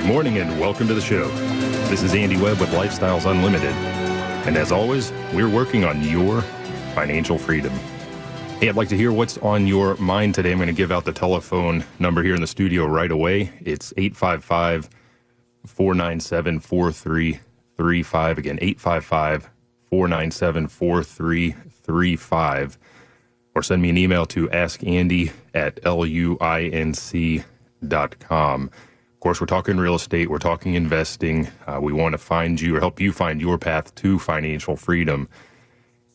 Good morning and welcome to the show. This is Andy Webb with Lifestyles Unlimited. And as always, we're working on your financial freedom. Hey, I'd like to hear what's on your mind today. I'm going to give out the telephone number here in the studio right away. It's 855 497 4335. Again, 855 497 4335. Or send me an email to askandy at luinc.com. Of course, we're talking real estate, we're talking investing. Uh, we want to find you or help you find your path to financial freedom.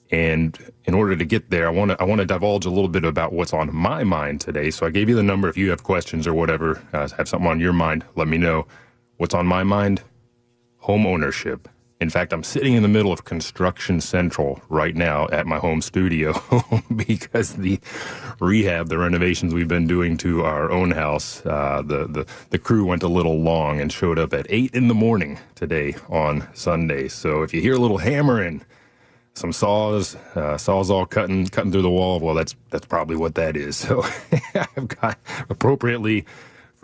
And in order to get there, I want to I want to divulge a little bit about what's on my mind today. So I gave you the number. If you have questions or whatever, uh, have something on your mind, let me know. What's on my mind? Home ownership. In fact, I'm sitting in the middle of Construction Central right now at my home studio because the rehab, the renovations we've been doing to our own house, uh, the, the, the crew went a little long and showed up at 8 in the morning today on Sunday. So if you hear a little hammering, some saws, uh, Sawzall cutting cutting through the wall, well, that's that's probably what that is. So I've got appropriately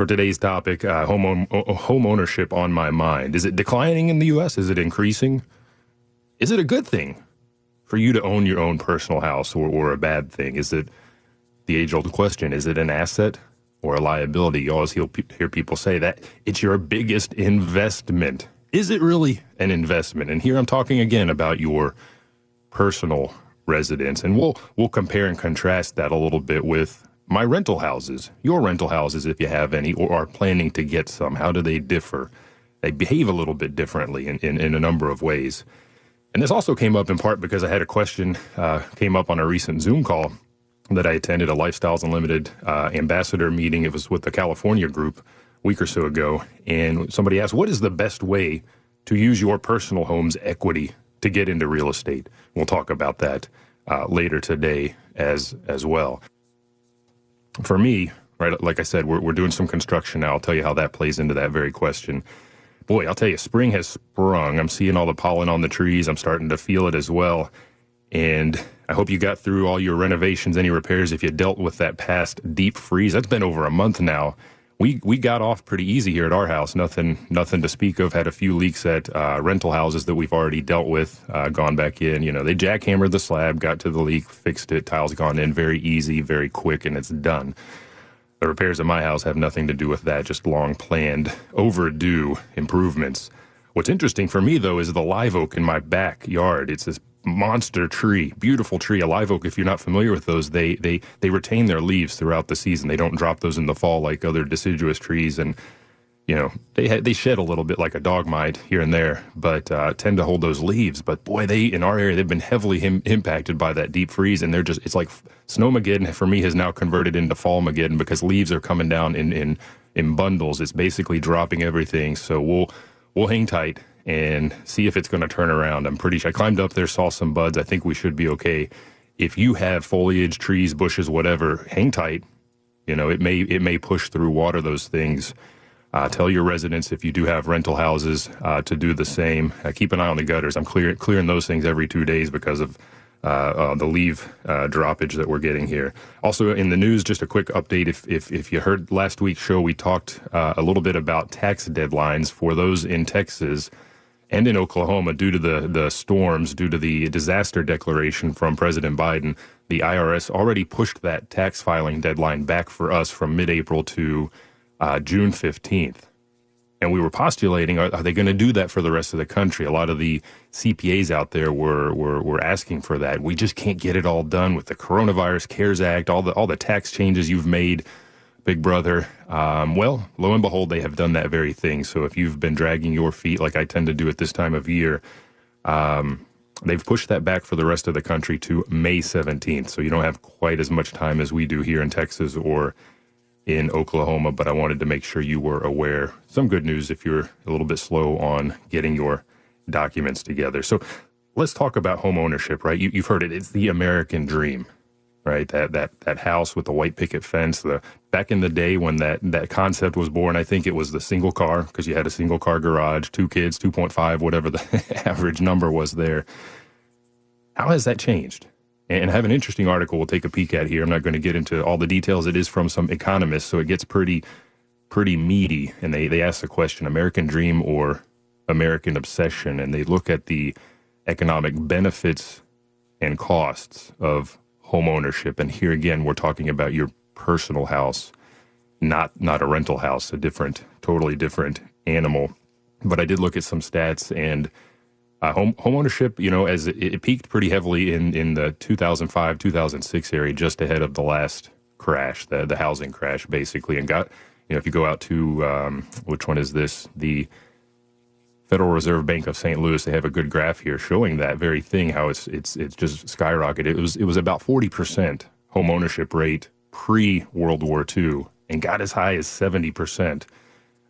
for today's topic, uh, home, home ownership on my mind. Is it declining in the U.S.? Is it increasing? Is it a good thing for you to own your own personal house or, or a bad thing? Is it the age old question? Is it an asset or a liability? You always hear, hear people say that it's your biggest investment. Is it really an investment? And here I'm talking again about your personal residence. And we'll, we'll compare and contrast that a little bit with my rental houses, your rental houses, if you have any, or are planning to get some, how do they differ? They behave a little bit differently in, in, in a number of ways. And this also came up in part because I had a question uh, came up on a recent Zoom call that I attended a Lifestyles Unlimited uh, ambassador meeting. It was with the California group a week or so ago. And somebody asked, what is the best way to use your personal home's equity to get into real estate? We'll talk about that uh, later today as as well for me, right, like I said, we're, we're doing some construction now. I'll tell you how that plays into that very question. Boy, I'll tell you, spring has sprung. I'm seeing all the pollen on the trees. I'm starting to feel it as well. And I hope you got through all your renovations, any repairs. If you dealt with that past deep freeze, that's been over a month now. We we got off pretty easy here at our house. Nothing nothing to speak of. Had a few leaks at uh, rental houses that we've already dealt with. Uh, gone back in. You know, they jackhammered the slab, got to the leak, fixed it. Tiles gone in. Very easy, very quick, and it's done. The repairs at my house have nothing to do with that. Just long planned, overdue improvements. What's interesting for me though is the live oak in my backyard. It's this monster tree, beautiful tree, a live oak. If you're not familiar with those, they they they retain their leaves throughout the season. They don't drop those in the fall like other deciduous trees, and you know they they shed a little bit like a dog might here and there, but uh, tend to hold those leaves. But boy, they in our area they've been heavily him- impacted by that deep freeze, and they're just it's like snowmageddon for me has now converted into fallmageddon because leaves are coming down in in in bundles. It's basically dropping everything. So we'll we'll hang tight and see if it's going to turn around. I'm pretty sure I climbed up there, saw some buds. I think we should be okay. If you have foliage, trees, bushes, whatever, hang tight. You know, it may it may push through water those things. Uh, tell your residents if you do have rental houses uh, to do the same. Uh, keep an eye on the gutters. I'm clear, clearing those things every two days because of uh, uh, the leave uh, droppage that we're getting here. Also, in the news, just a quick update. If if, if you heard last week's show, we talked a little bit about tax deadlines for those in Texas and in Oklahoma due to the, the storms, due to the disaster declaration from President Biden. The IRS already pushed that tax filing deadline back for us from mid April to uh, June 15th. And we were postulating, are, are they going to do that for the rest of the country? A lot of the CPAs out there were, were, were asking for that. We just can't get it all done with the Coronavirus CARES Act, all the, all the tax changes you've made, Big Brother. Um, well, lo and behold, they have done that very thing. So if you've been dragging your feet like I tend to do at this time of year, um, they've pushed that back for the rest of the country to May 17th. So you don't have quite as much time as we do here in Texas or in Oklahoma, but I wanted to make sure you were aware. Some good news if you're a little bit slow on getting your documents together. So let's talk about home ownership, right? You, have heard it. It's the American dream, right? That that that house with the white picket fence. The back in the day when that that concept was born, I think it was the single car because you had a single car garage, two kids, two point five, whatever the average number was there. How has that changed? and I have an interesting article we'll take a peek at here. I'm not going to get into all the details. It is from some economists, so it gets pretty pretty meaty. And they, they ask the question American dream or American obsession? And they look at the economic benefits and costs of home ownership. And here again, we're talking about your personal house, not not a rental house, a different, totally different animal. But I did look at some stats and uh, home ownership, you know, as it, it, peaked pretty heavily in, in the 2005 2006 area, just ahead of the last crash, the the housing crash, basically, and got you know if you go out to um, which one is this the Federal Reserve Bank of St. Louis, they have a good graph here showing that very thing, how it's it's it's just skyrocketed. It was it was about 40 percent home ownership rate pre World War II, and got as high as 70 percent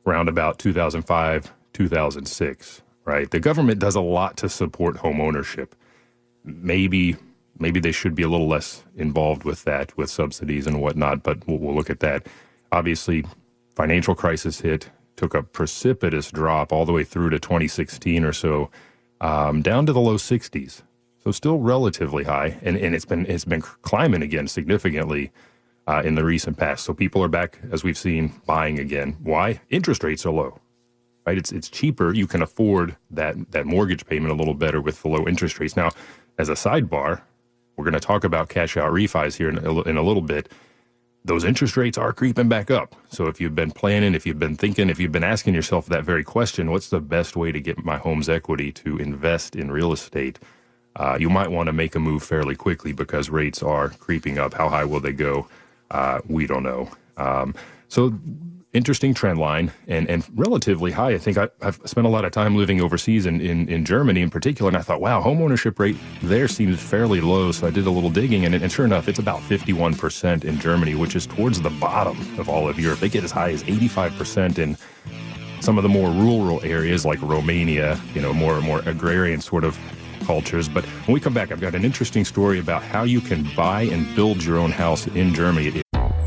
around about 2005 2006 right? The government does a lot to support home ownership. Maybe maybe they should be a little less involved with that, with subsidies and whatnot. But we'll, we'll look at that. Obviously, financial crisis hit, took a precipitous drop all the way through to 2016 or so, um, down to the low 60s. So still relatively high, and, and it's been it's been climbing again significantly uh, in the recent past. So people are back, as we've seen, buying again. Why? Interest rates are low right? It's it's cheaper. You can afford that that mortgage payment a little better with the low interest rates. Now, as a sidebar, we're going to talk about cash out refis here in a, in a little bit. Those interest rates are creeping back up. So if you've been planning, if you've been thinking, if you've been asking yourself that very question, what's the best way to get my home's equity to invest in real estate? Uh, you might want to make a move fairly quickly because rates are creeping up. How high will they go? Uh, we don't know. Um, so interesting trend line and, and relatively high. I think I, have spent a lot of time living overseas in, in, in, Germany in particular, and I thought, wow, home ownership rate there seems fairly low. So I did a little digging, and, and sure enough, it's about 51% in Germany, which is towards the bottom of all of Europe. They get as high as 85% in some of the more rural areas like Romania, you know, more more agrarian sort of cultures. But when we come back, I've got an interesting story about how you can buy and build your own house in Germany.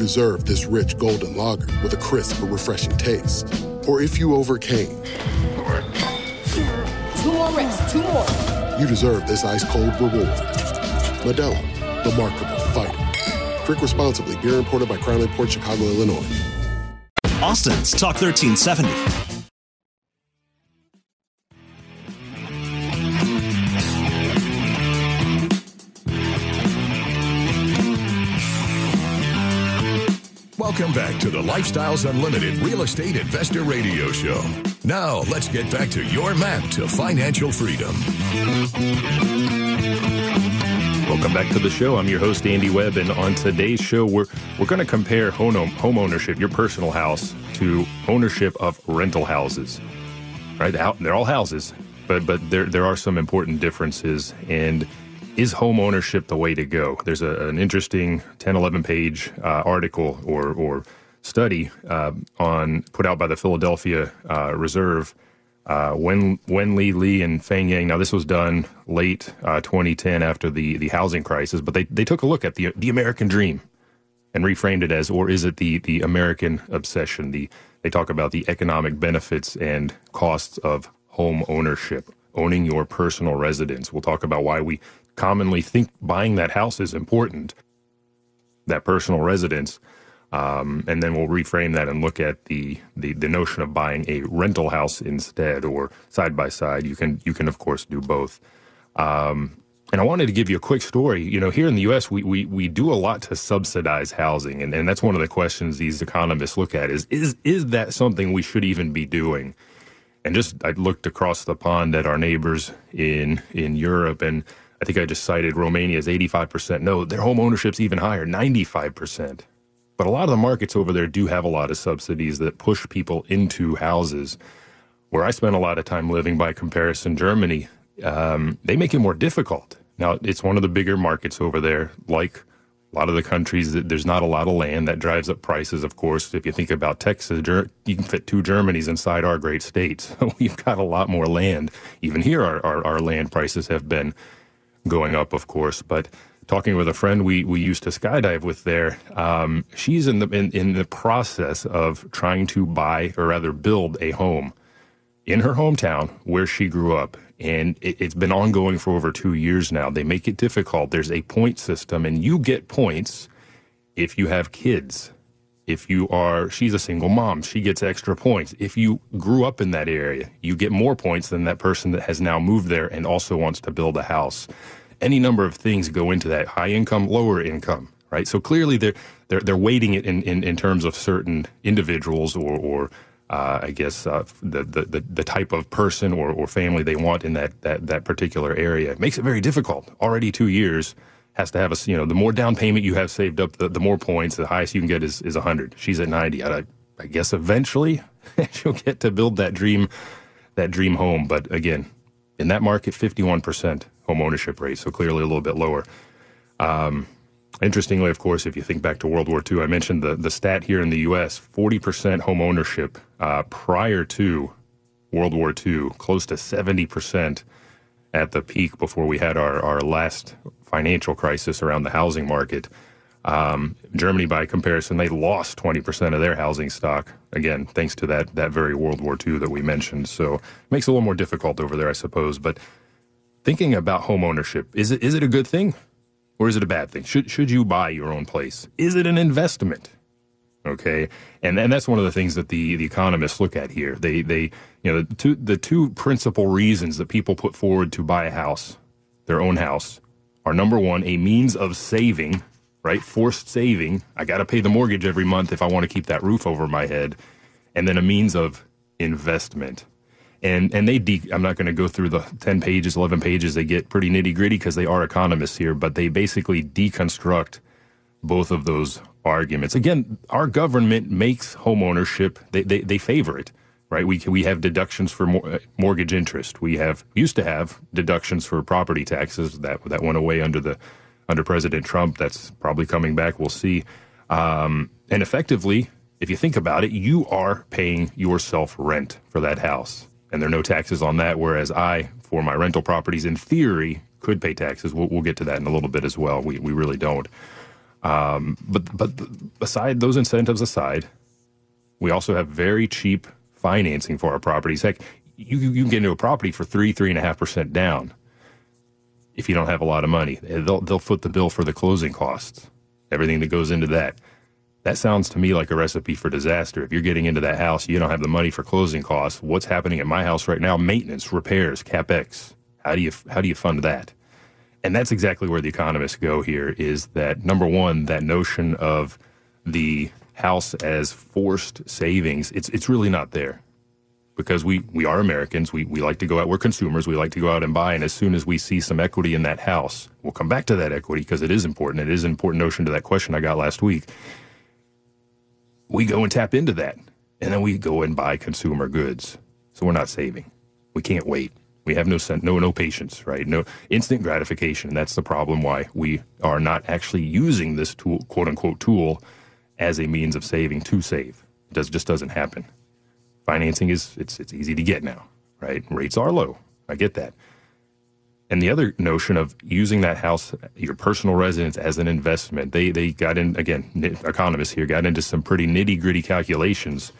deserve this rich golden lager with a crisp but refreshing taste. Or if you overcame, Two more reps, two more. you deserve this ice cold reward. Modelo, the Markable Fighter. Drink responsibly. Beer imported by Crown Port Chicago, Illinois. Austin's Talk 1370. Welcome back to the Lifestyles Unlimited Real Estate Investor Radio Show. Now, let's get back to your map to financial freedom. Welcome back to the show. I'm your host Andy Webb, and on today's show, we're we're going to compare home ownership, your personal house, to ownership of rental houses. Right? They're all houses, but but there there are some important differences. And is home ownership the way to go? There's a, an interesting 10, 11 page uh, article or or study uh, on put out by the Philadelphia uh, Reserve. Uh, Wen, Wenli Li and Feng Yang. Now, this was done late uh, 2010 after the, the housing crisis, but they, they took a look at the the American dream and reframed it as, or is it the the American obsession? The they talk about the economic benefits and costs of home ownership, owning your personal residence. We'll talk about why we commonly think buying that house is important, that personal residence. Um, and then we'll reframe that and look at the, the the notion of buying a rental house instead, or side by side. You can you can of course do both. Um, and I wanted to give you a quick story. You know, here in the U.S., we we, we do a lot to subsidize housing, and, and that's one of the questions these economists look at is is is that something we should even be doing? And just I looked across the pond at our neighbors in in Europe, and I think I just cited Romania's 85%. No, their home ownership's even higher, 95%. But a lot of the markets over there do have a lot of subsidies that push people into houses. Where I spent a lot of time living by comparison, Germany, um, they make it more difficult. Now, it's one of the bigger markets over there. Like a lot of the countries, that there's not a lot of land that drives up prices, of course. If you think about Texas, you can fit two Germanys inside our great state. So we've got a lot more land. Even here, our, our, our land prices have been going up, of course. But talking with a friend we, we used to skydive with there, um, she's in the in, in the process of trying to buy or rather build a home in her hometown where she grew up. And it, it's been ongoing for over two years now. They make it difficult. There's a point system, and you get points if you have kids. If you are, she's a single mom, she gets extra points. If you grew up in that area, you get more points than that person that has now moved there and also wants to build a house. Any number of things go into that high income, lower income, right? So clearly they're, they're, they're weighting it in, in, in terms of certain individuals or, or uh, I guess uh, the, the the type of person or, or family they want in that, that that particular area. It makes it very difficult. Already two years has to have a you know the more down payment you have saved up, the, the more points. The highest you can get is is hundred. She's at ninety. I, I guess eventually she'll get to build that dream that dream home. But again, in that market, fifty one percent home ownership rate, so clearly a little bit lower. Um, Interestingly, of course, if you think back to World War II, I mentioned the, the stat here in the U.S. 40% home ownership uh, prior to World War II, close to 70% at the peak before we had our, our last financial crisis around the housing market. Um, Germany, by comparison, they lost 20% of their housing stock. Again, thanks to that, that very World War II that we mentioned. So it makes it a little more difficult over there, I suppose. But thinking about home ownership, is it, is it a good thing? or is it a bad thing? Should should you buy your own place? Is it an investment? Okay, and and that's one of the things that the the economists look at here. They they you know the two the two principal reasons that people put forward to buy a house, their own house, are number one a means of saving, right? Forced saving. I got to pay the mortgage every month if I want to keep that roof over my head, and then a means of investment and and they de- I'm not going to go through the 10 pages 11 pages they get pretty nitty gritty because they are economists here but they basically deconstruct both of those arguments again our government makes homeownership they, they, they favor it right we we have deductions for mor- mortgage interest we have used to have deductions for property taxes that that went away under the under President Trump that's probably coming back we'll see um, and effectively if you think about it you are paying yourself rent for that house and there are no taxes on that. Whereas I, for my rental properties, in theory, could pay taxes. We'll, we'll get to that in a little bit as well. We, we really don't. Um, but but aside those incentives aside, we also have very cheap financing for our properties. Heck, you you can get into a property for three three and a half percent down. If you don't have a lot of money, they'll they'll foot the bill for the closing costs, everything that goes into that. That sounds to me like a recipe for disaster. If you're getting into that house, you don't have the money for closing costs. What's happening at my house right now? Maintenance, repairs, capex. How do you how do you fund that? And that's exactly where the economists go here is that number one, that notion of the house as forced savings, it's it's really not there. Because we, we are Americans, we, we like to go out, we're consumers, we like to go out and buy, and as soon as we see some equity in that house, we'll come back to that equity because it is important. It is an important notion to that question I got last week. We go and tap into that, and then we go and buy consumer goods. So we're not saving. We can't wait. We have no no no patience, right? No instant gratification. That's the problem why we are not actually using this tool, quote unquote tool, as a means of saving to save. It does just doesn't happen. Financing is it's it's easy to get now, right? Rates are low. I get that. And the other notion of using that house, your personal residence, as an investment, they they got in again. Economists here got into some pretty nitty gritty calculations,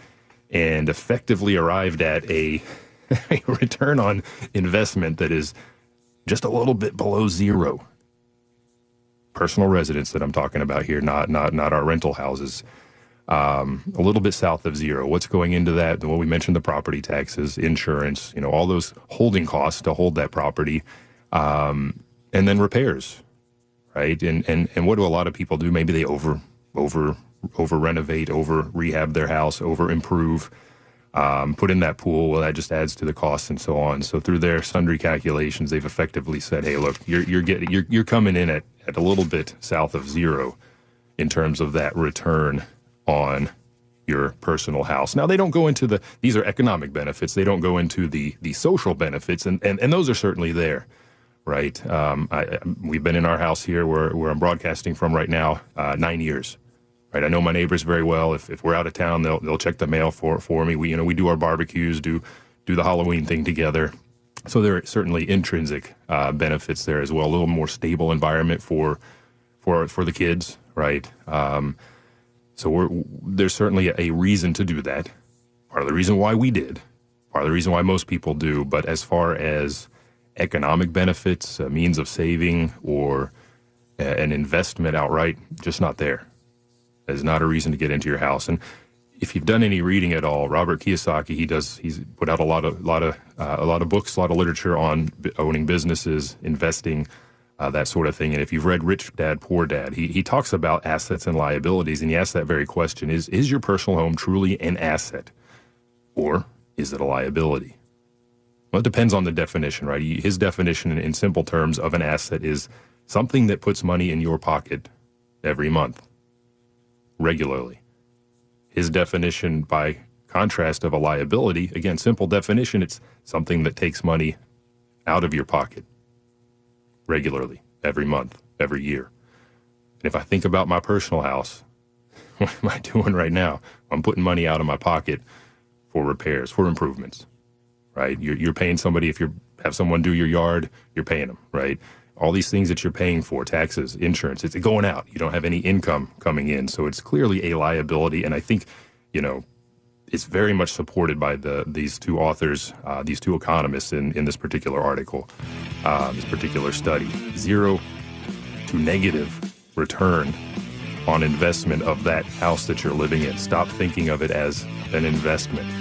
and effectively arrived at a a return on investment that is just a little bit below zero. Personal residence that I'm talking about here, not not not our rental houses. Um, a little bit south of zero. What's going into that? Well, we mentioned the property taxes, insurance, you know, all those holding costs to hold that property, um, and then repairs, right? And and and what do a lot of people do? Maybe they over over over renovate, over rehab their house, over improve um, put in that pool. Well, that just adds to the cost and so on. So through their sundry calculations, they've effectively said, "Hey, look, you're you're getting you're you're coming in at at a little bit south of zero in terms of that return on." your personal house. Now they don't go into the these are economic benefits. They don't go into the the social benefits, and and, and those are certainly there, right? Um, I, we've been in our house here where where I'm broadcasting from right now uh, nine years right? I know my neighbors very well. If, if we're out of town, they'll they'll check the mail for for me. We you know we do our barbecues, do do the Halloween thing together. So there are certainly intrinsic uh, benefits there as well. A little more stable environment for for for the kids, right? Um, so there's certainly a reason to do that. Part of the reason why we did, part of the reason why most people do. But as far as economic benefits, a means of saving, or an investment outright, just not there is not a reason to get into your house. And if you've done any reading at all, Robert Kiyosaki, he does he's put out a lot of lot of uh, a lot of books, a lot of literature on owning businesses, investing, uh, that sort of thing. And if you've read Rich Dad Poor Dad, he he talks about assets and liabilities, and he asks that very question: is is your personal home truly an asset, or is it a liability? Well, it depends on the definition, right? His definition, in simple terms, of an asset is something that puts money in your pocket every month regularly. His definition, by contrast, of a liability, again, simple definition, it's something that takes money out of your pocket regularly, every month, every year. And if I think about my personal house, what am I doing right now? I'm putting money out of my pocket for repairs, for improvements, right? You're, you're paying somebody if you have someone do your yard, you're paying them, right? All these things that you're paying for taxes insurance it's going out. You don't have any income coming in. So it's clearly a liability. And i think you know it's very much supported by the these two authors uh, these two economists in, in this particular article uh, this particular study. Zero to negative return on investment of that house that you're living in. Stop thinking of it as an investment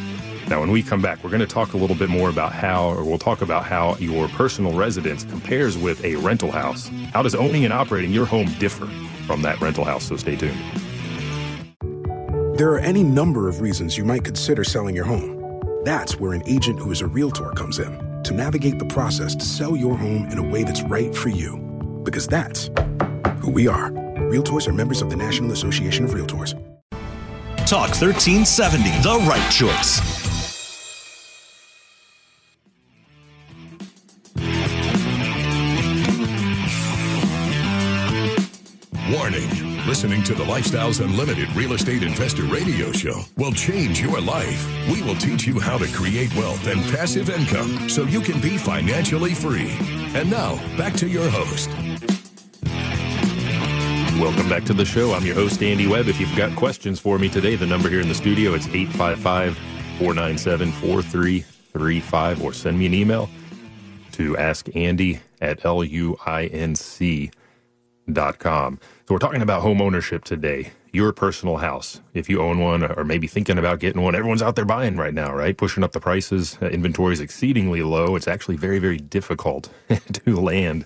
now, when we come back, we're going to talk a little bit more about how, or we'll talk about how your personal residence compares with a rental house. How does owning and operating your home differ from that rental house? So stay tuned. There are any number of reasons you might consider selling your home. That's where an agent who is a realtor comes in to navigate the process to sell your home in a way that's right for you. Because that's who we are. Realtors are members of the National Association of Realtors. Talk 1370, the right choice. Listening to the Lifestyles Unlimited Real Estate Investor Radio Show will change your life. We will teach you how to create wealth and passive income so you can be financially free. And now, back to your host. Welcome back to the show. I'm your host, Andy Webb. If you've got questions for me today, the number here in the studio, it's 855 497 4335, or send me an email to askandy at luinc.com. So we're talking about home ownership today. Your personal house, if you own one or maybe thinking about getting one, everyone's out there buying right now, right? Pushing up the prices. Uh, inventory is exceedingly low. It's actually very, very difficult to land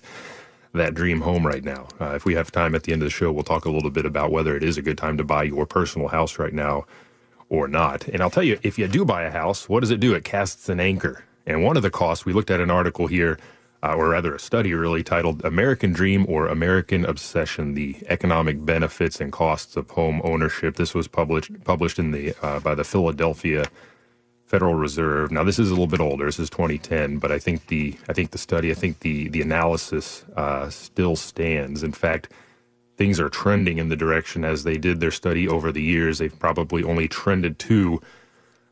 that dream home right now. Uh, if we have time at the end of the show, we'll talk a little bit about whether it is a good time to buy your personal house right now or not. And I'll tell you, if you do buy a house, what does it do? It casts an anchor. And one of the costs, we looked at an article here, uh, or rather a study really titled American Dream or American Obsession, the economic benefits and costs of home ownership. This was published published in the uh, by the Philadelphia Federal Reserve. Now this is a little bit older. This is 2010, but I think the I think the study, I think the the analysis uh, still stands. In fact, things are trending in the direction as they did their study over the years. They've probably only trended to,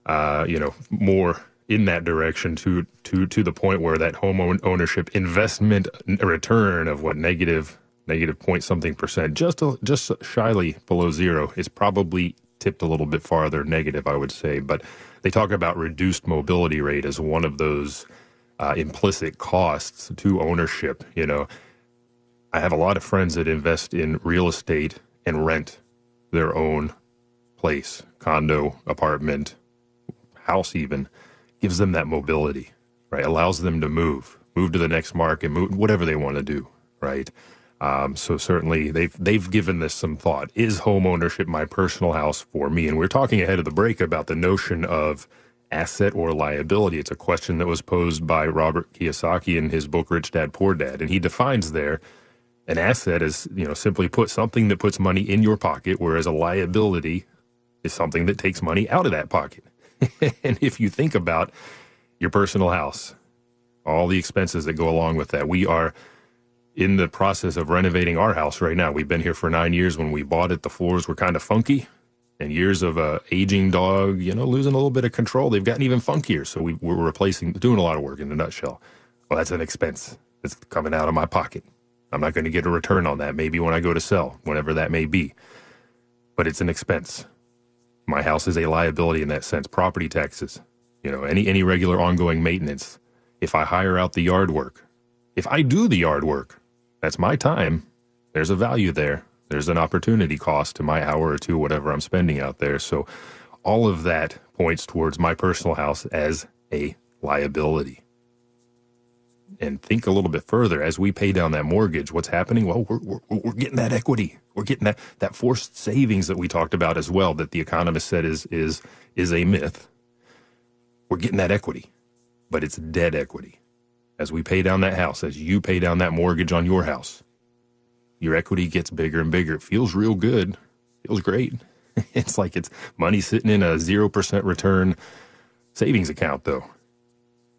uh, you know, more in that direction to to to the point where that home ownership investment return of what negative negative point something percent, just a, just shyly below zero, is probably tipped a little bit farther negative, I would say, but they talk about reduced mobility rate as one of those uh, implicit costs to ownership. You know, I have a lot of friends that invest in real estate and rent their own place, condo, apartment, house, even gives them that mobility, right? Allows them to move, move to the next market, move whatever they want to do, right? Um, so certainly they've they've given this some thought. Is home ownership my personal house for me? And we're talking ahead of the break about the notion of asset or liability. It's a question that was posed by Robert Kiyosaki in his book Rich Dad Poor Dad, and he defines there an asset is you know simply put something that puts money in your pocket, whereas a liability is something that takes money out of that pocket. and if you think about your personal house, all the expenses that go along with that, we are in the process of renovating our house right now. We've been here for nine years. When we bought it, the floors were kind of funky, and years of a aging dog, you know, losing a little bit of control, they've gotten even funkier. So we, we're replacing, doing a lot of work in a nutshell. Well, that's an expense. It's coming out of my pocket. I'm not going to get a return on that. Maybe when I go to sell, whenever that may be, but it's an expense. My house is a liability in that sense. Property taxes, you know, any any regular ongoing maintenance. If I hire out the yard work, if I do the yard work, that's my time. There's a value there. There's an opportunity cost to my hour or two, whatever I'm spending out there. So all of that points towards my personal house as a liability. And think a little bit further as we pay down that mortgage. What's happening? Well, we're, we're, we're getting that equity. We're getting that, that forced savings that we talked about as well, that the economist said is is is a myth. We're getting that equity, but it's dead equity as we pay down that house, as you pay down that mortgage on your house, your equity gets bigger and bigger. It feels real good. Feels great. it's like it's money sitting in a 0% return savings account, though.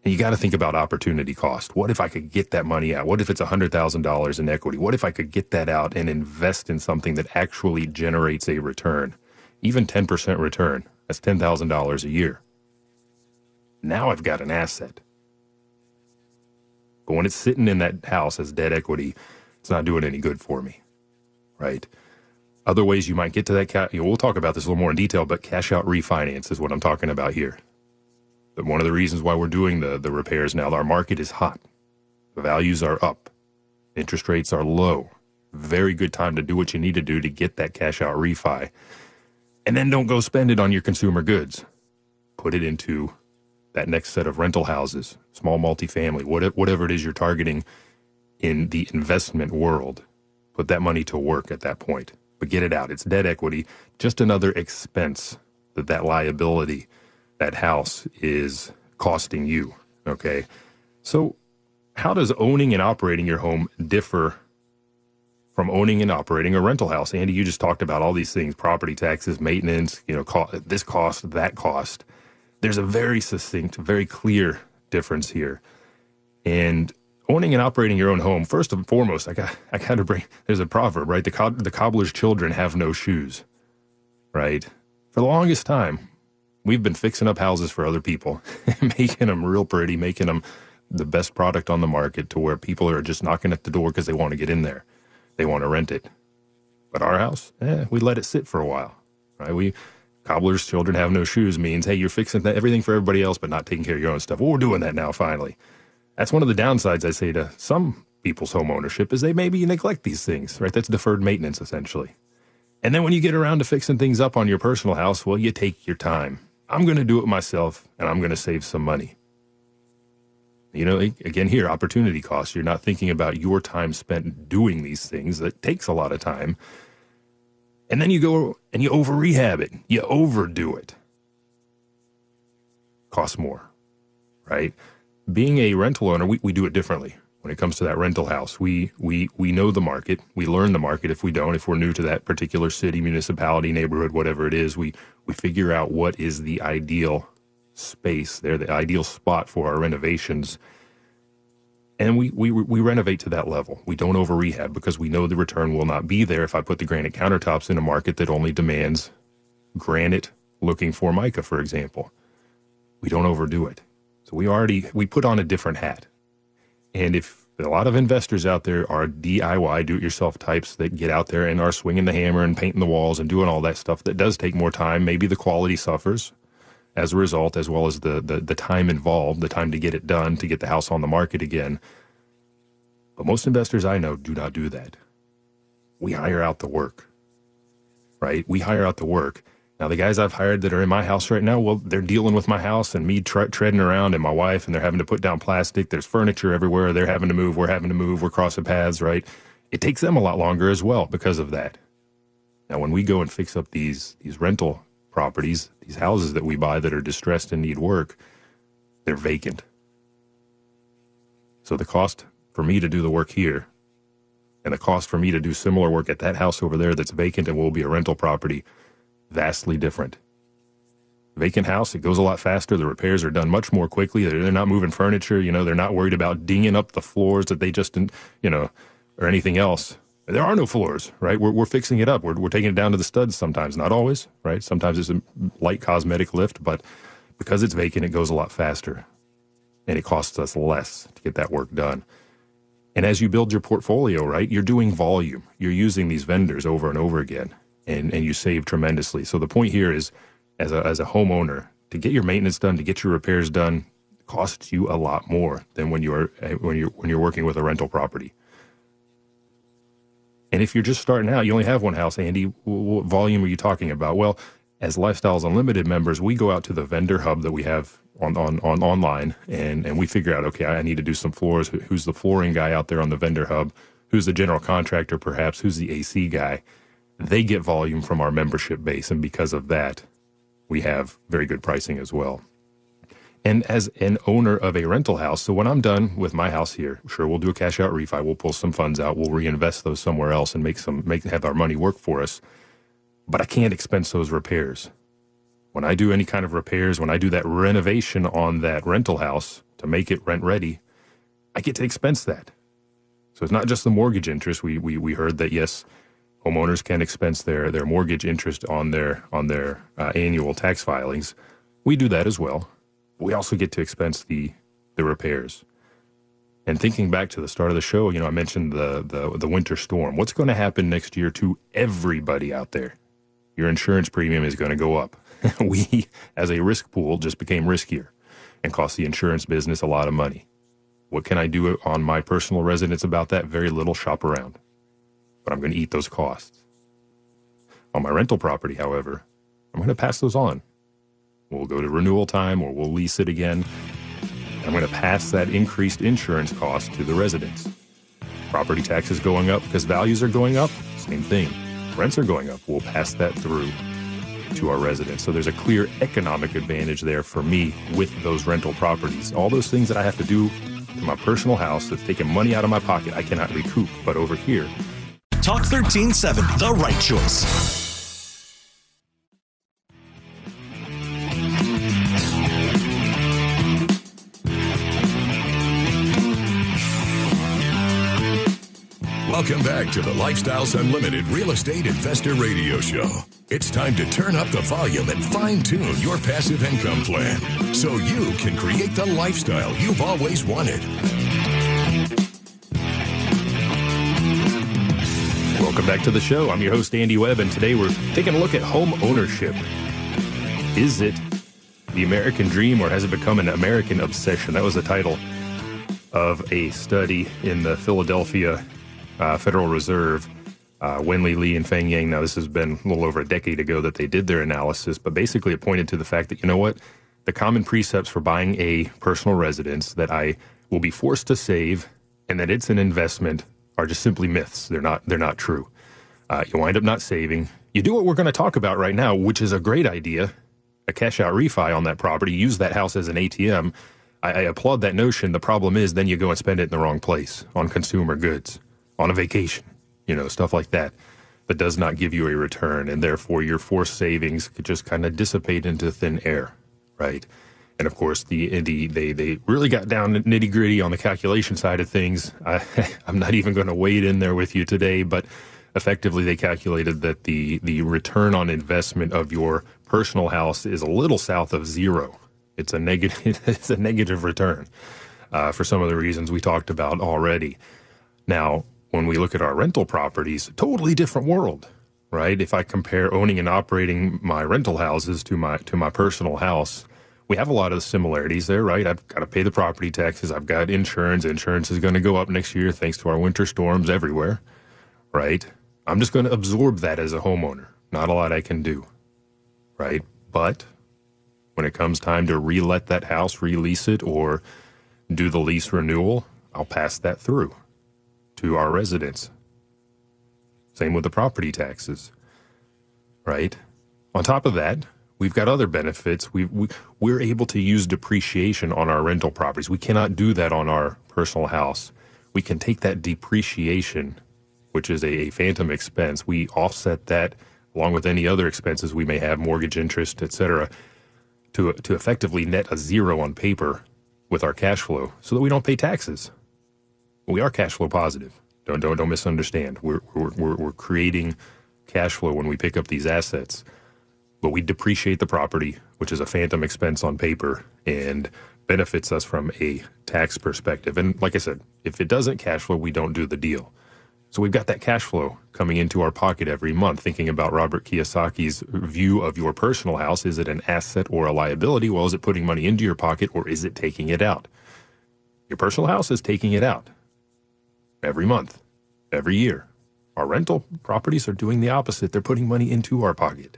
And you got to think about opportunity cost. What if I could get that money out? What if it's $100,000 in equity? What if I could get that out and invest in something that actually generates a return? Even 10% return, that's $10,000 a year. Now I've got an asset. But when it's sitting in that house as dead equity, it's not doing any good for me, right? Other ways you might get to that cash, you know, we'll talk about this a little more in detail, but cash out refinance is what I'm talking about here. One of the reasons why we're doing the, the repairs now, our market is hot. The values are up. Interest rates are low. Very good time to do what you need to do to get that cash out refi. And then don't go spend it on your consumer goods. Put it into that next set of rental houses, small multifamily, whatever it is you're targeting in the investment world, put that money to work at that point. But get it out. It's debt equity, just another expense that that liability, that house is costing you. Okay. So, how does owning and operating your home differ from owning and operating a rental house? Andy, you just talked about all these things property taxes, maintenance, you know, this cost, that cost there's a very succinct, very clear difference here. And owning and operating your own home, first and foremost, I got I got to bring. There's a proverb, right? The co- the cobbler's children have no shoes, right? For the longest time, we've been fixing up houses for other people, making them real pretty, making them the best product on the market, to where people are just knocking at the door because they want to get in there, they want to rent it. But our house, eh, we let it sit for a while, right? We cobbler's children have no shoes means hey, you're fixing everything for everybody else, but not taking care of your own stuff. Well, we're doing that now finally. That's one of the downsides I say to some people's home ownership is they maybe neglect these things, right? That's deferred maintenance essentially. And then when you get around to fixing things up on your personal house, well, you take your time. I'm going to do it myself and I'm going to save some money. You know, again, here, opportunity costs. You're not thinking about your time spent doing these things. That takes a lot of time. And then you go and you over rehab it, you overdo it. Costs more, right? being a rental owner, we, we do it differently when it comes to that rental house. We we we know the market. We learn the market if we don't, if we're new to that particular city, municipality, neighborhood, whatever it is, we we figure out what is the ideal space there, the ideal spot for our renovations. And we, we we renovate to that level. We don't over rehab because we know the return will not be there if I put the granite countertops in a market that only demands granite looking Formica, for example. We don't overdo it So we already we put on a different hat. And if a lot of investors out there are DIY, do-it-yourself types that get out there and are swinging the hammer and painting the walls and doing all that stuff, that does take more time. Maybe the quality suffers as a result, as well as the the, the time involved, the time to get it done, to get the house on the market again. But most investors I know do not do that. We hire out the work, right? We hire out the work now, the guys I've hired that are in my house right now, well, they're dealing with my house and me tre- treading around and my wife, and they're having to put down plastic. There's furniture everywhere. They're having to move. We're having to move. We're crossing paths, right? It takes them a lot longer as well because of that. Now, when we go and fix up these these rental properties, these houses that we buy that are distressed and need work, they're vacant. So the cost for me to do the work here and the cost for me to do similar work at that house over there that's vacant and will be a rental property vastly different. Vacant house, it goes a lot faster. The repairs are done much more quickly. They're, not moving furniture. You know, they're not worried about dinging up the floors that they just, you know, or anything else. There are no floors, right? We're, we're fixing it up. We're, we're taking it down to the studs sometimes, not always, right? Sometimes it's a light cosmetic lift, but because it's vacant, it goes a lot faster and it costs us less to get that work done. And as you build your portfolio, right, you're doing volume. You're using these vendors over and over again and, and you save tremendously. So the point here is, as a, as a homeowner, to get your maintenance done, to get your repairs done, costs you a lot more than when you're eh, when you're when you're working with a rental property. And if you're just starting out, you only have one house, Andy. What volume are you talking about? Well, as Lifestyles Unlimited members, we go out to the vendor hub that we have on, on, on online, and and we figure out, okay, I need to do some floors. Who's the flooring guy out there on the vendor hub? Who's the general contractor, perhaps? Who's the AC guy? They get volume from our membership base, and because of that, we have very good pricing as well. And as an owner of a rental house, so when I'm done with my house here, sure we'll do a cash out refi, we'll pull some funds out, we'll reinvest those somewhere else and make some make have our money work for us. But I can't expense those repairs. When I do any kind of repairs, when I do that renovation on that rental house to make it rent ready, I get to expense that. So it's not just the mortgage interest. We we we heard that yes, homeowners can expense their their mortgage interest on their on their uh, annual tax filings. We do that as well. We also get to expense the the repairs. And thinking back to the start of the show, you know, I mentioned the the, the winter storm. What's going to happen next year to everybody out there? Your insurance premium is going to go up. we, as a risk pool, just became riskier and cost the insurance business a lot of money. What can I do on my personal residence about that? Very little. Shop around but I'm going to eat those costs. On my rental property, however, I'm going to pass those on. We'll go to renewal time or we'll lease it again. I'm going to pass that increased insurance cost to the residents. Property taxes going up because values are going up, same thing. Rents are going up, we'll pass that through to our residents. So there's a clear economic advantage there for me with those rental properties. All those things that I have to do to my personal house that's taking money out of my pocket, I cannot recoup. But over here, Talk 1370, the right choice. Welcome back to the Lifestyles Unlimited Real Estate Investor Radio Show. It's time to turn up the volume and fine tune your passive income plan so you can create the lifestyle you've always wanted. Welcome back to the show. I'm your host, Andy Webb, and today we're taking a look at home ownership. Is it the American dream or has it become an American obsession? That was the title of a study in the Philadelphia uh, Federal Reserve. Uh, Wenli Li and Feng Yang. Now, this has been a little over a decade ago that they did their analysis, but basically it pointed to the fact that, you know what? The common precepts for buying a personal residence that I will be forced to save and that it's an investment are just simply myths. They're not, they're not true. Uh, you wind up not saving. You do what we're going to talk about right now, which is a great idea a cash out refi on that property, use that house as an ATM. I, I applaud that notion. The problem is then you go and spend it in the wrong place on consumer goods on a vacation, you know, stuff like that, that does not give you a return. And therefore, your forced savings could just kind of dissipate into thin air, right? And of course, the, the they they really got down nitty gritty on the calculation side of things. I, I'm not even going to wade in there with you today, but effectively they calculated that the the return on investment of your personal house is a little south of zero. It's a negative. It's a negative return uh, for some of the reasons we talked about already. Now, when we look at our rental properties, totally different world, right? If I compare owning and operating my rental houses to my to my personal house, we have a lot of similarities there, right? I've got to pay the property taxes, I've got insurance, insurance is going to go up next year thanks to our winter storms everywhere, right? I'm just going to absorb that as a homeowner. Not a lot I can do, right? But when it comes time to relet that house, release it, or do the lease renewal, I'll pass that through to our residents. Same with the property taxes, right? On top of that, we've got other benefits. we we, we're able to use depreciation on our rental properties. We cannot do that on our personal house. We can take that depreciation, which is a, a phantom expense, we offset that along with any other expenses we may have, mortgage interest, etc., to, to effectively net a zero on paper with our cash flow so that we don't pay taxes we are cash flow positive. Don't don't don't misunderstand. We're we're, we're creating cash flow when we pick up these assets, but we depreciate the property, which is a phantom expense on paper and benefits us from a tax perspective. And like I said, if it doesn't cash flow, we don't do the deal. So we've got that cash flow coming into our pocket every month. Thinking about Robert Kiyosaki's view of your personal house, is it an asset or a liability? Well, is it putting money into your pocket or is it taking it out? Your personal house is taking it out every month, every year. Our rental properties are doing the opposite. They're putting money into our pocket.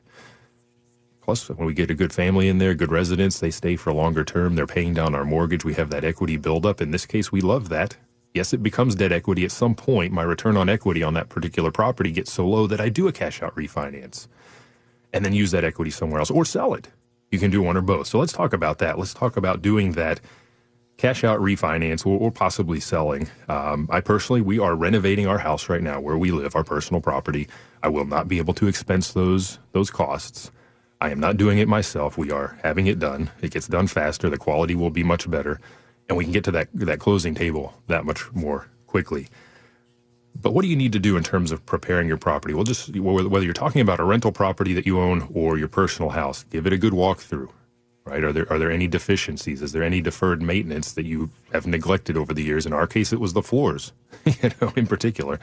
Plus, when we get a good family in there, good residents, they stay for longer term. They're paying down our mortgage. We have that equity buildup. In this case, we love that. Yes, it becomes dead equity. At some point, my return on equity on that particular property gets so low that I do a cash out refinance and then use that equity somewhere else or sell it. You can do one or both. So let's talk about that. Let's talk about doing that cash out refinance or, or possibly selling. Um, I personally, we are renovating our house right now where we live, our personal property. I will not be able to expense those those costs. I am not doing it myself. We are having it done. It gets done faster. The quality will be much better, and we can get to that that closing table that much more quickly. But what do you need to do in terms of preparing your property? Well, just whether you're talking about a rental property that you own or your personal house, give it a good walkthrough right? Are there are there any deficiencies? Is there any deferred maintenance that you have neglected over the years? In our case, it was the floors, you know, in particular.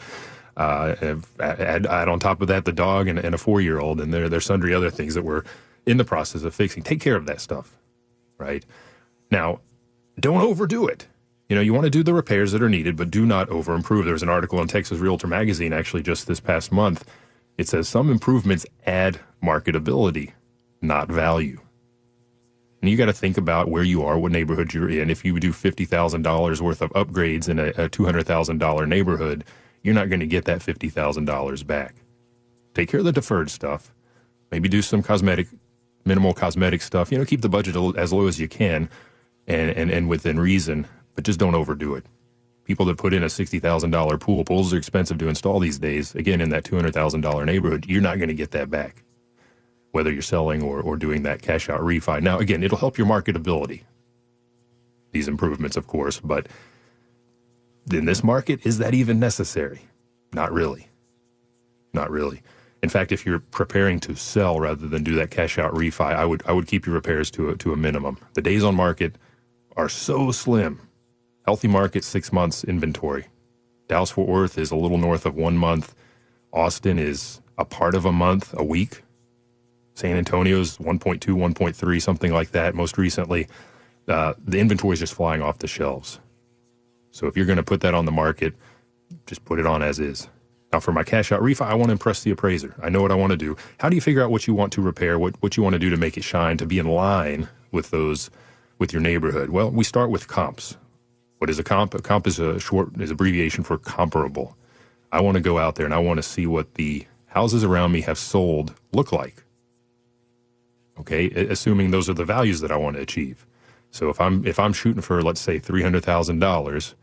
Uh, add, add, on top of that the dog and, and a four year old, and there there's sundry other things that we're in the process of fixing. Take care of that stuff, right? Now, don't overdo it. You know, you want to do the repairs that are needed, but do not over improve. There was an article in Texas Realtor Magazine actually just this past month. It says some improvements add marketability, not value. And you got to think about where you are, what neighborhood you're in. If you do $50,000 worth of upgrades in a, a $200,000 neighborhood, you're not going to get that $50,000 back. Take care of the deferred stuff. Maybe do some cosmetic, minimal cosmetic stuff. You know, keep the budget as low as you can and, and, and within reason, but just don't overdo it. People that put in a $60,000 pool, pools are expensive to install these days. Again, in that $200,000 neighborhood, you're not going to get that back whether you're selling or, or doing that cash out refi. Now, again, it'll help your marketability, these improvements, of course, but in this market, is that even necessary? Not really. Not really. In fact, if you're preparing to sell rather than do that cash out refi, I would I would keep your repairs to a, to a minimum. The days on market are so slim. Healthy market, six months inventory. Dallas Fort Worth is a little north of one month. Austin is a part of a month, a week. San Antonio's 1.2, 1.3, something like that. Most recently, uh, the inventory is just flying off the shelves. So if you're going to put that on the market, just put it on as is. Now, for my cash out refi, I want to impress the appraiser. I know what I want to do. How do you figure out what you want to repair, what, what you want to do to make it shine, to be in line with those, with your neighborhood? Well, we start with comps. What is a comp? A comp is a short, is abbreviation for comparable. I want to go out there and I want to see what the houses around me have sold look like. Okay, assuming those are the values that I want to achieve. So if I'm if I'm shooting for let's say three hundred thousand dollars,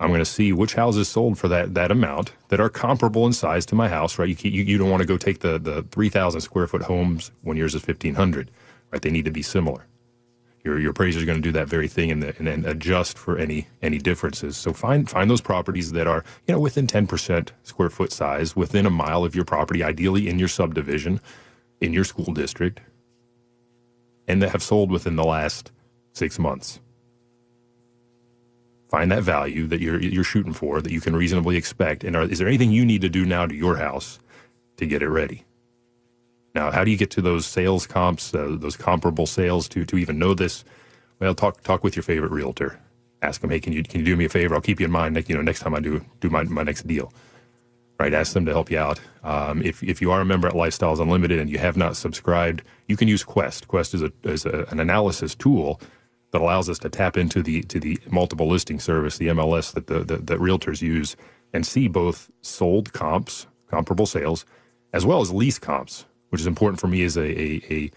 I'm going to see which houses sold for that that amount that are comparable in size to my house. Right? You you, you don't want to go take the the three thousand square foot homes when yours is fifteen hundred. Right? They need to be similar. Your your appraiser is going to do that very thing and, the, and then adjust for any any differences. So find find those properties that are you know within ten percent square foot size, within a mile of your property, ideally in your subdivision, in your school district, and that have sold within the last six months. Find that value that you're you're shooting for that you can reasonably expect, and are, is there anything you need to do now to your house to get it ready? Now, how do you get to those sales comps, uh, those comparable sales to to even know this? Well, talk talk with your favorite realtor. Ask them, hey, can you can you do me a favor? I'll keep you in mind. You know, next time I do do my my next deal right? Ask them to help you out. Um, if, if you are a member at Lifestyles Unlimited and you have not subscribed, you can use Quest. Quest is, a, is a, an analysis tool that allows us to tap into the to the multiple listing service, the MLS that the, the that realtors use, and see both sold comps, comparable sales, as well as lease comps, which is important for me as a, a, a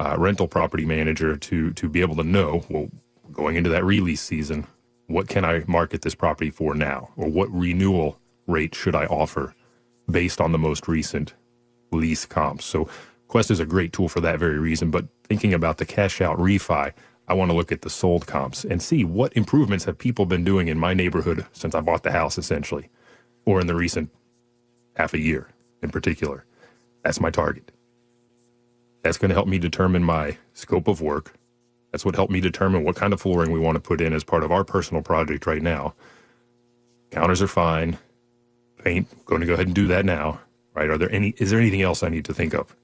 uh, rental property manager to to be able to know well going into that release season, what can I market this property for now, or what renewal rate should I offer based on the most recent lease comps. So Quest is a great tool for that very reason. But thinking about the cash out refi, I want to look at the sold comps and see what improvements have people been doing in my neighborhood since I bought the house, essentially, or in the recent half a year in particular. That's my target. That's going to help me determine my scope of work. That's what helped me determine what kind of flooring we want to put in as part of our personal project right now. Counters are fine paint. Going to go ahead and do that now, right? Are there any? Is there anything else I need to think of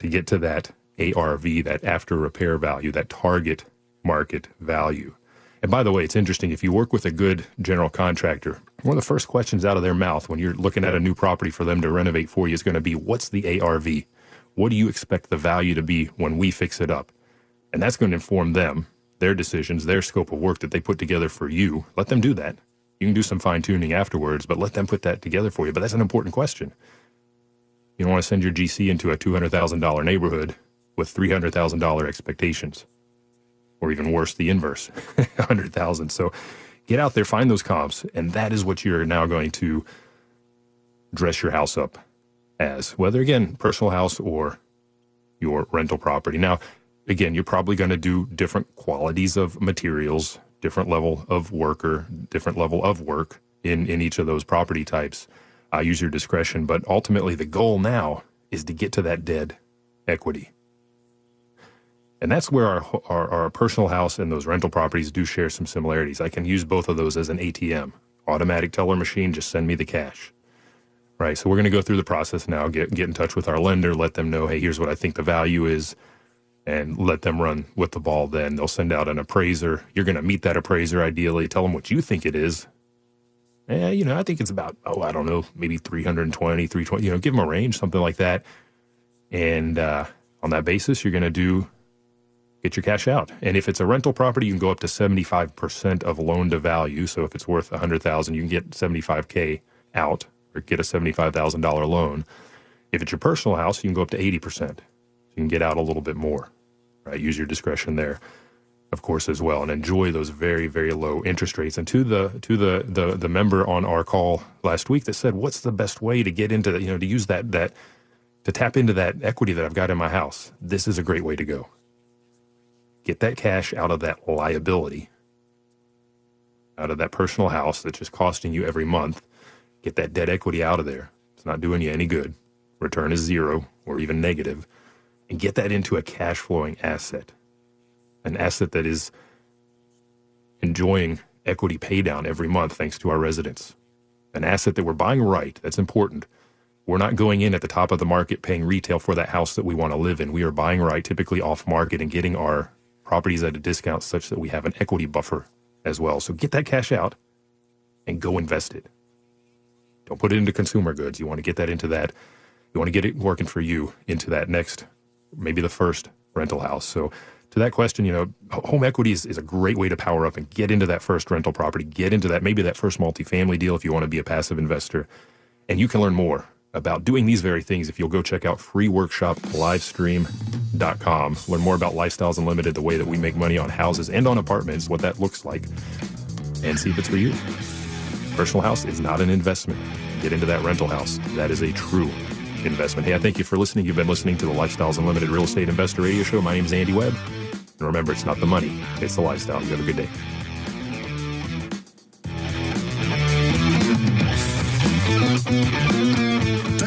to get to that ARV, that after repair value, that target market value? And by the way, it's interesting if you work with a good general contractor. One of the first questions out of their mouth when you're looking at a new property for them to renovate for you is going to be, "What's the ARV? What do you expect the value to be when we fix it up?" And that's going to inform them, their decisions, their scope of work that they put together for you. Let them do that. You can do some fine tuning afterwards, but let them put that together for you. But that's an important question. You don't want to send your GC into a $200,000 neighborhood with $300,000 expectations, or even worse, the inverse, 100,000. So get out there, find those comps, and that is what you're now going to dress your house up as, whether again, personal house or your rental property. Now, again, you're probably going to do different qualities of materials, different level of worker, different level of work in, in each of those property types. Uh, use your discretion. But ultimately, the goal now is to get to that dead equity. And that's where our, our, our, personal house and those rental properties do share some similarities. I can use both of those as an ATM, automatic teller machine, just send me the cash. Right. So we're going to go through the process now, get, get in touch with our lender, let them know, hey, here's what I think the value is and let them run with the ball then. They'll send out an appraiser. You're going to meet that appraiser ideally, tell them what you think it is. Yeah, you know, I think it's about, oh, I don't know, maybe 320, 320, you know, give them a range, something like that. And uh, on that basis, you're going to do get your cash out. And if it's a rental property, you can go up to 75% of loan to value. So if it's worth 100,000, you can get 75k out or get a $75,000 loan. If it's your personal house, you can go up to 80%. You can get out a little bit more right? Use your discretion there, of course, as well, and enjoy those very, very low interest rates. And to the to the the the member on our call last week that said, "What's the best way to get into that? You know, to use that that to tap into that equity that I've got in my house? This is a great way to go. Get that cash out of that liability." Out of that personal house that's just costing you every month, Get that dead equity out of there. It's not doing you any good. Return is zero or even negative. and get that into a cash flowing asset, an asset that is enjoying equity paydown every month thanks to our residents, an asset that we're buying right. That's important. We're not going in at the top of the market paying retail for that house that we want to live in. We are buying right, typically off market, and getting our properties at a discount such that we have an equity buffer as well. So get that cash out and go invest it. Don't put it into consumer goods. You want to get that into that. You want to get it working for you into that next, maybe the first rental house. So to that question, you know, home equity is, is a great way to power up and get into that first rental property, get into that, maybe that first multifamily deal if you want to be a passive investor. And you can learn more about doing these very things if you'll go check out freeworkshoplivestream.com. Learn more about Lifestyles Unlimited, the way that we make money on houses and on apartments, what that looks like, and see if it's for you. Personal house is not an investment. Get into that rental house. That is a true investment. Hey, I thank you for listening. You've been listening to the Lifestyles Unlimited Real Estate Investor Radio Show. My name is Andy Webb. And remember, it's not the money, it's the lifestyle. You have a good day. Thank you